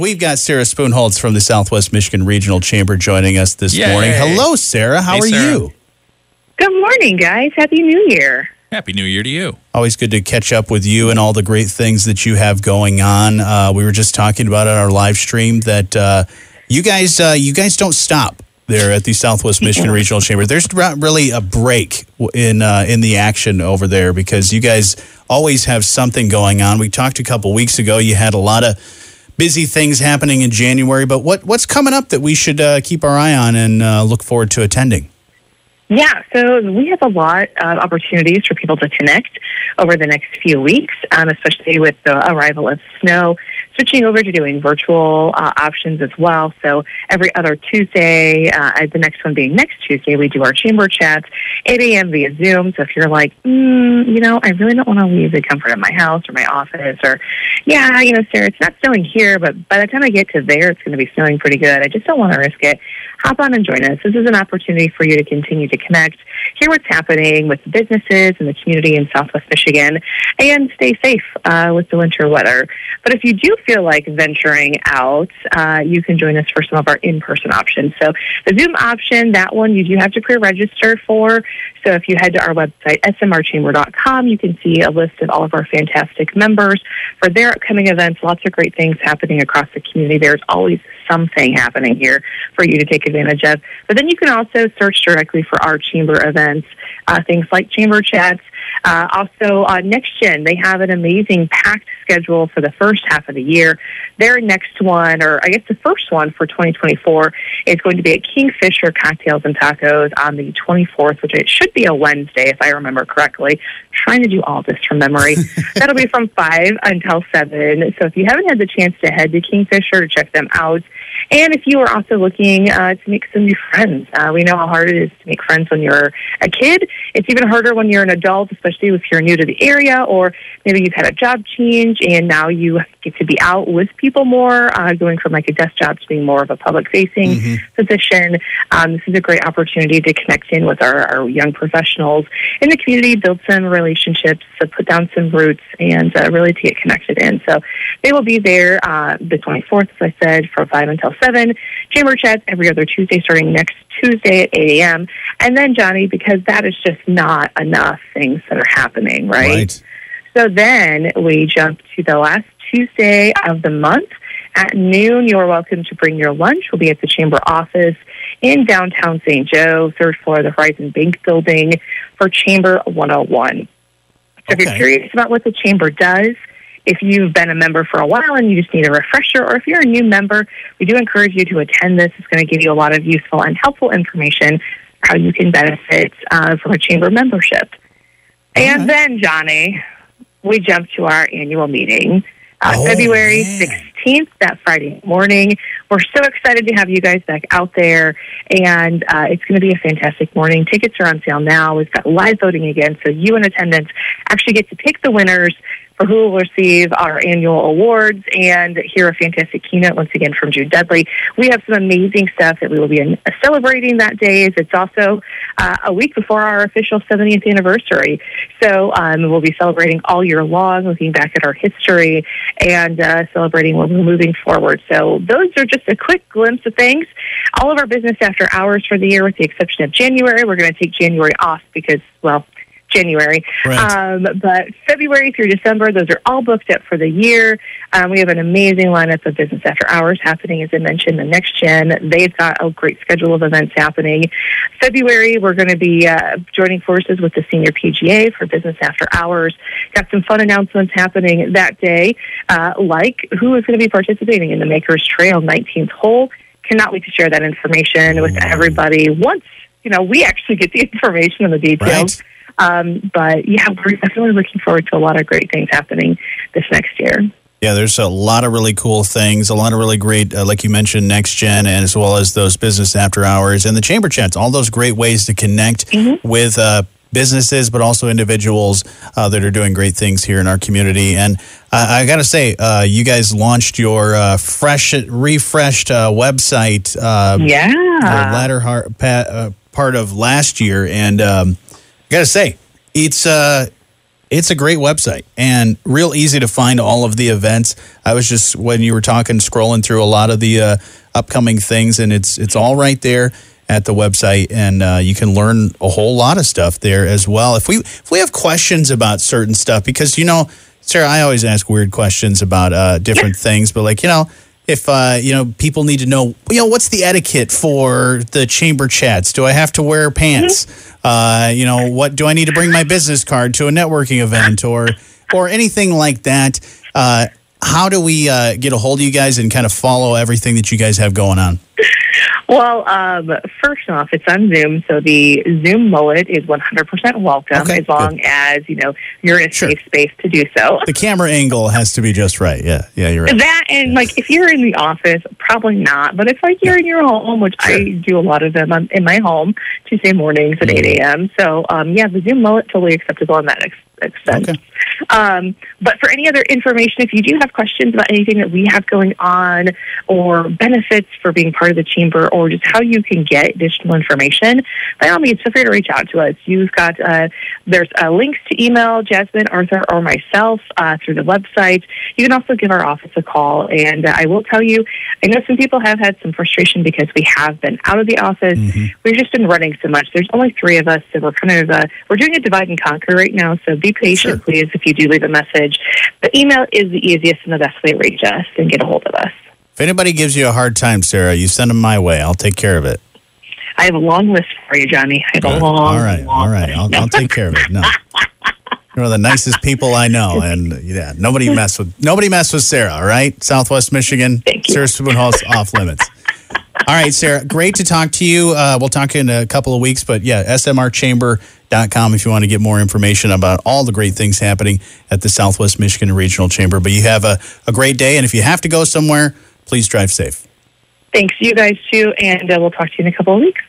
We've got Sarah Spoonholtz from the Southwest Michigan Regional Chamber joining us this Yay. morning. Hello, Sarah. How Hey, are Sarah. you? Good morning, guys. Happy New Year. Happy New Year to you. Always good to catch up with you and all the great things that you have going on. Uh, we were just talking about on our live stream that uh, you guys, uh, you guys don't stop there at the Southwest Michigan Regional Chamber. There's not really a break in uh, in the action over there because you guys always have something going on. We talked a couple weeks ago. You had a lot of busy things happening in January, but what what's coming up that we should uh, keep our eye on and uh, look forward to attending? Yeah, so we have a lot of opportunities for people to connect over the next few weeks, um, especially with the arrival of snow. Switching over to doing virtual uh, options as well. So every other Tuesday, uh, the next one being next Tuesday, we do our chamber chats, 8 a.m. via Zoom. So if you're like, mm, you know, I really don't want to leave the comfort of my house or my office, or yeah, you know, Sarah, it's not snowing here, but by the time I get to there, it's going to be snowing pretty good. I just don't want to risk it. Hop on and join us. This is an opportunity for you to continue to connect, hear what's happening with the businesses and the community in Southwest Michigan, and stay safe uh, with the winter weather. But if you do feel like venturing out, uh, you can join us for some of our in-person options. So the Zoom option, that one you do have to pre-register for. So if you head to our website, smrchamber.com, you can see a list of all of our fantastic members for their upcoming events. Lots of great things happening across the community. There's always something happening here for you to take advantage of. But then you can also search directly for our chamber events, uh, things like chamber chats. Uh, also, uh, Next Gen, they have an amazing packed schedule for the first half of the year. Their next one, or I guess the first one for 2024, is going to be at Kingfisher Cocktails and Tacos on the 24th, which it should be a Wednesday, if I remember correctly. trying to do all this from memory. That'll be from 5 until 7. So if you haven't had the chance to head to Kingfisher to check them out, and if you are also looking uh, to make some new friends, uh, we know how hard it is to make friends when you're a kid. It's even harder when you're an adult, especially if you're new to the area or maybe you've had a job change and now you to be out with people more, uh, going from like a desk job to being more of a public facing position. Um, this is a great opportunity to connect in with our, our young professionals in the community, build some relationships, uh, put down some roots, and uh, really to get connected in. So they will be there uh, the 24th, as I said, from 5 until 7. Chamber chats every other Tuesday starting next Tuesday at 8 a.m. And then, Johnny, because that is just not enough things that are happening, right? So then we jump to the last Tuesday of the month. At noon, you're welcome to bring your lunch. We'll be at the Chamber office in downtown St. Joe, third floor of the Horizon Bank building for Chamber 101. So if you're curious about what the Chamber does, if you've been a member for a while and you just need a refresher, or if you're a new member, we do encourage you to attend this. It's going to give you a lot of useful and helpful information how you can benefit uh, from a chamber membership. And right. then, Johnny, we jump to our annual meeting, uh, Oh, February man. 16th, that Friday morning. We're so excited to have you guys back out there, and uh, it's going to be a fantastic morning. Tickets are on sale now. We've got live voting again, so you in attendance actually get to pick the winners who will receive our annual awards and hear a fantastic keynote once again from Drew Dudley. We have some amazing stuff that we will be in, celebrating that day. It's also uh, a week before our official 70th anniversary. So um, we'll be celebrating all year long, looking back at our history and uh, celebrating where we're moving forward. So those are just a quick glimpse of things. All of our business after hours for the year, with the exception of January, we're going to take January off because, well, January. Right. Um, but February through December, those are all booked up for the year. Um, we have an amazing lineup of business after hours happening, as I mentioned, the next gen. They've got a great schedule of events happening. February, we're going to be uh, joining forces with the senior PGA for business after hours. Got some fun announcements happening that day, uh, like who is going to be participating in the Makers Trail 19th hole. Cannot wait to share that information with everybody once you know we actually get the information and the details. Um, but yeah, we're definitely looking forward to a lot of great things happening this next year. Yeah, there's a lot of really cool things, a lot of really great, uh, like you mentioned, next gen, and as well as those business after hours and the chamber chats, all those great ways to connect with uh, businesses, but also individuals uh, that are doing great things here in our community. And uh, I got to say, uh, you guys launched your uh, fresh, refreshed uh, website uh, Yeah. the latter har- uh, part of last year, and um, I got to say, it's uh, it's a great website and real easy to find all of the events. I was just when you were talking, scrolling through a lot of the uh, upcoming things, and it's it's all right there at the website, and uh, you can learn a whole lot of stuff there as well. If we if we have questions about certain stuff, because you know, Sarah, I always ask weird questions about uh, different things, but like you know. If uh, you know, people need to know. You know, what's the etiquette for the chamber chats? Do I have to wear pants? Uh, you know, what do I need to bring my business card to a networking event or or anything like that? Uh, how do we uh, get a hold of you guys and kind of follow everything that you guys have going on? Well, um, first off, it's on Zoom, so the Zoom mullet is 100% welcome Okay, as long as you know you're in a Sure. safe space to do so. The camera angle has to be just right. Yeah, yeah, you're right. That and like if you're in the office, probably not. But if like you're in your home, which I do a lot of them um, in my home, Tuesday mornings at Mm-hmm. 8 a.m. So um, yeah, the Zoom mullet totally acceptable on that extent. Okay. Um, but for any other information, if you do have questions about anything that we have going on, or benefits for being part of the chamber, or just how you can get additional information, by all means, feel free to reach out to us. You've got uh, there's uh, links to email Jasmine, Arthur, or myself uh, through the website. You can also give our office a call, and uh, I will tell you, I know some people have had some frustration because we have been out of the office. We've just been running so much. There's only three of us, so we're kind of uh, we're doing a divide and conquer right now. So be patient, Sure. please, if you do leave a message. The email is the easiest and the best way to reach us and get a hold of us. If anybody gives you a hard time, Sarah, you send them my way. I'll take care of it. I have a long list for you, Johnny. I have a Good. long, all right, long all right. I'll, I'll take care of it. No, you're one of the nicest people I know, and yeah, nobody mess with nobody mess with Sarah. All right, Southwest Michigan, Thank you. Sarah Spoonholtz off limits. All right, Sarah, great to talk to you. Uh, we'll talk in a couple of weeks, but yeah, smrchamber.com if you want to get more information about all the great things happening at the Southwest Michigan Regional Chamber. But you have a, a great day, and if you have to go somewhere, please drive safe. Thanks, you guys too, and uh, we'll talk to you in a couple of weeks.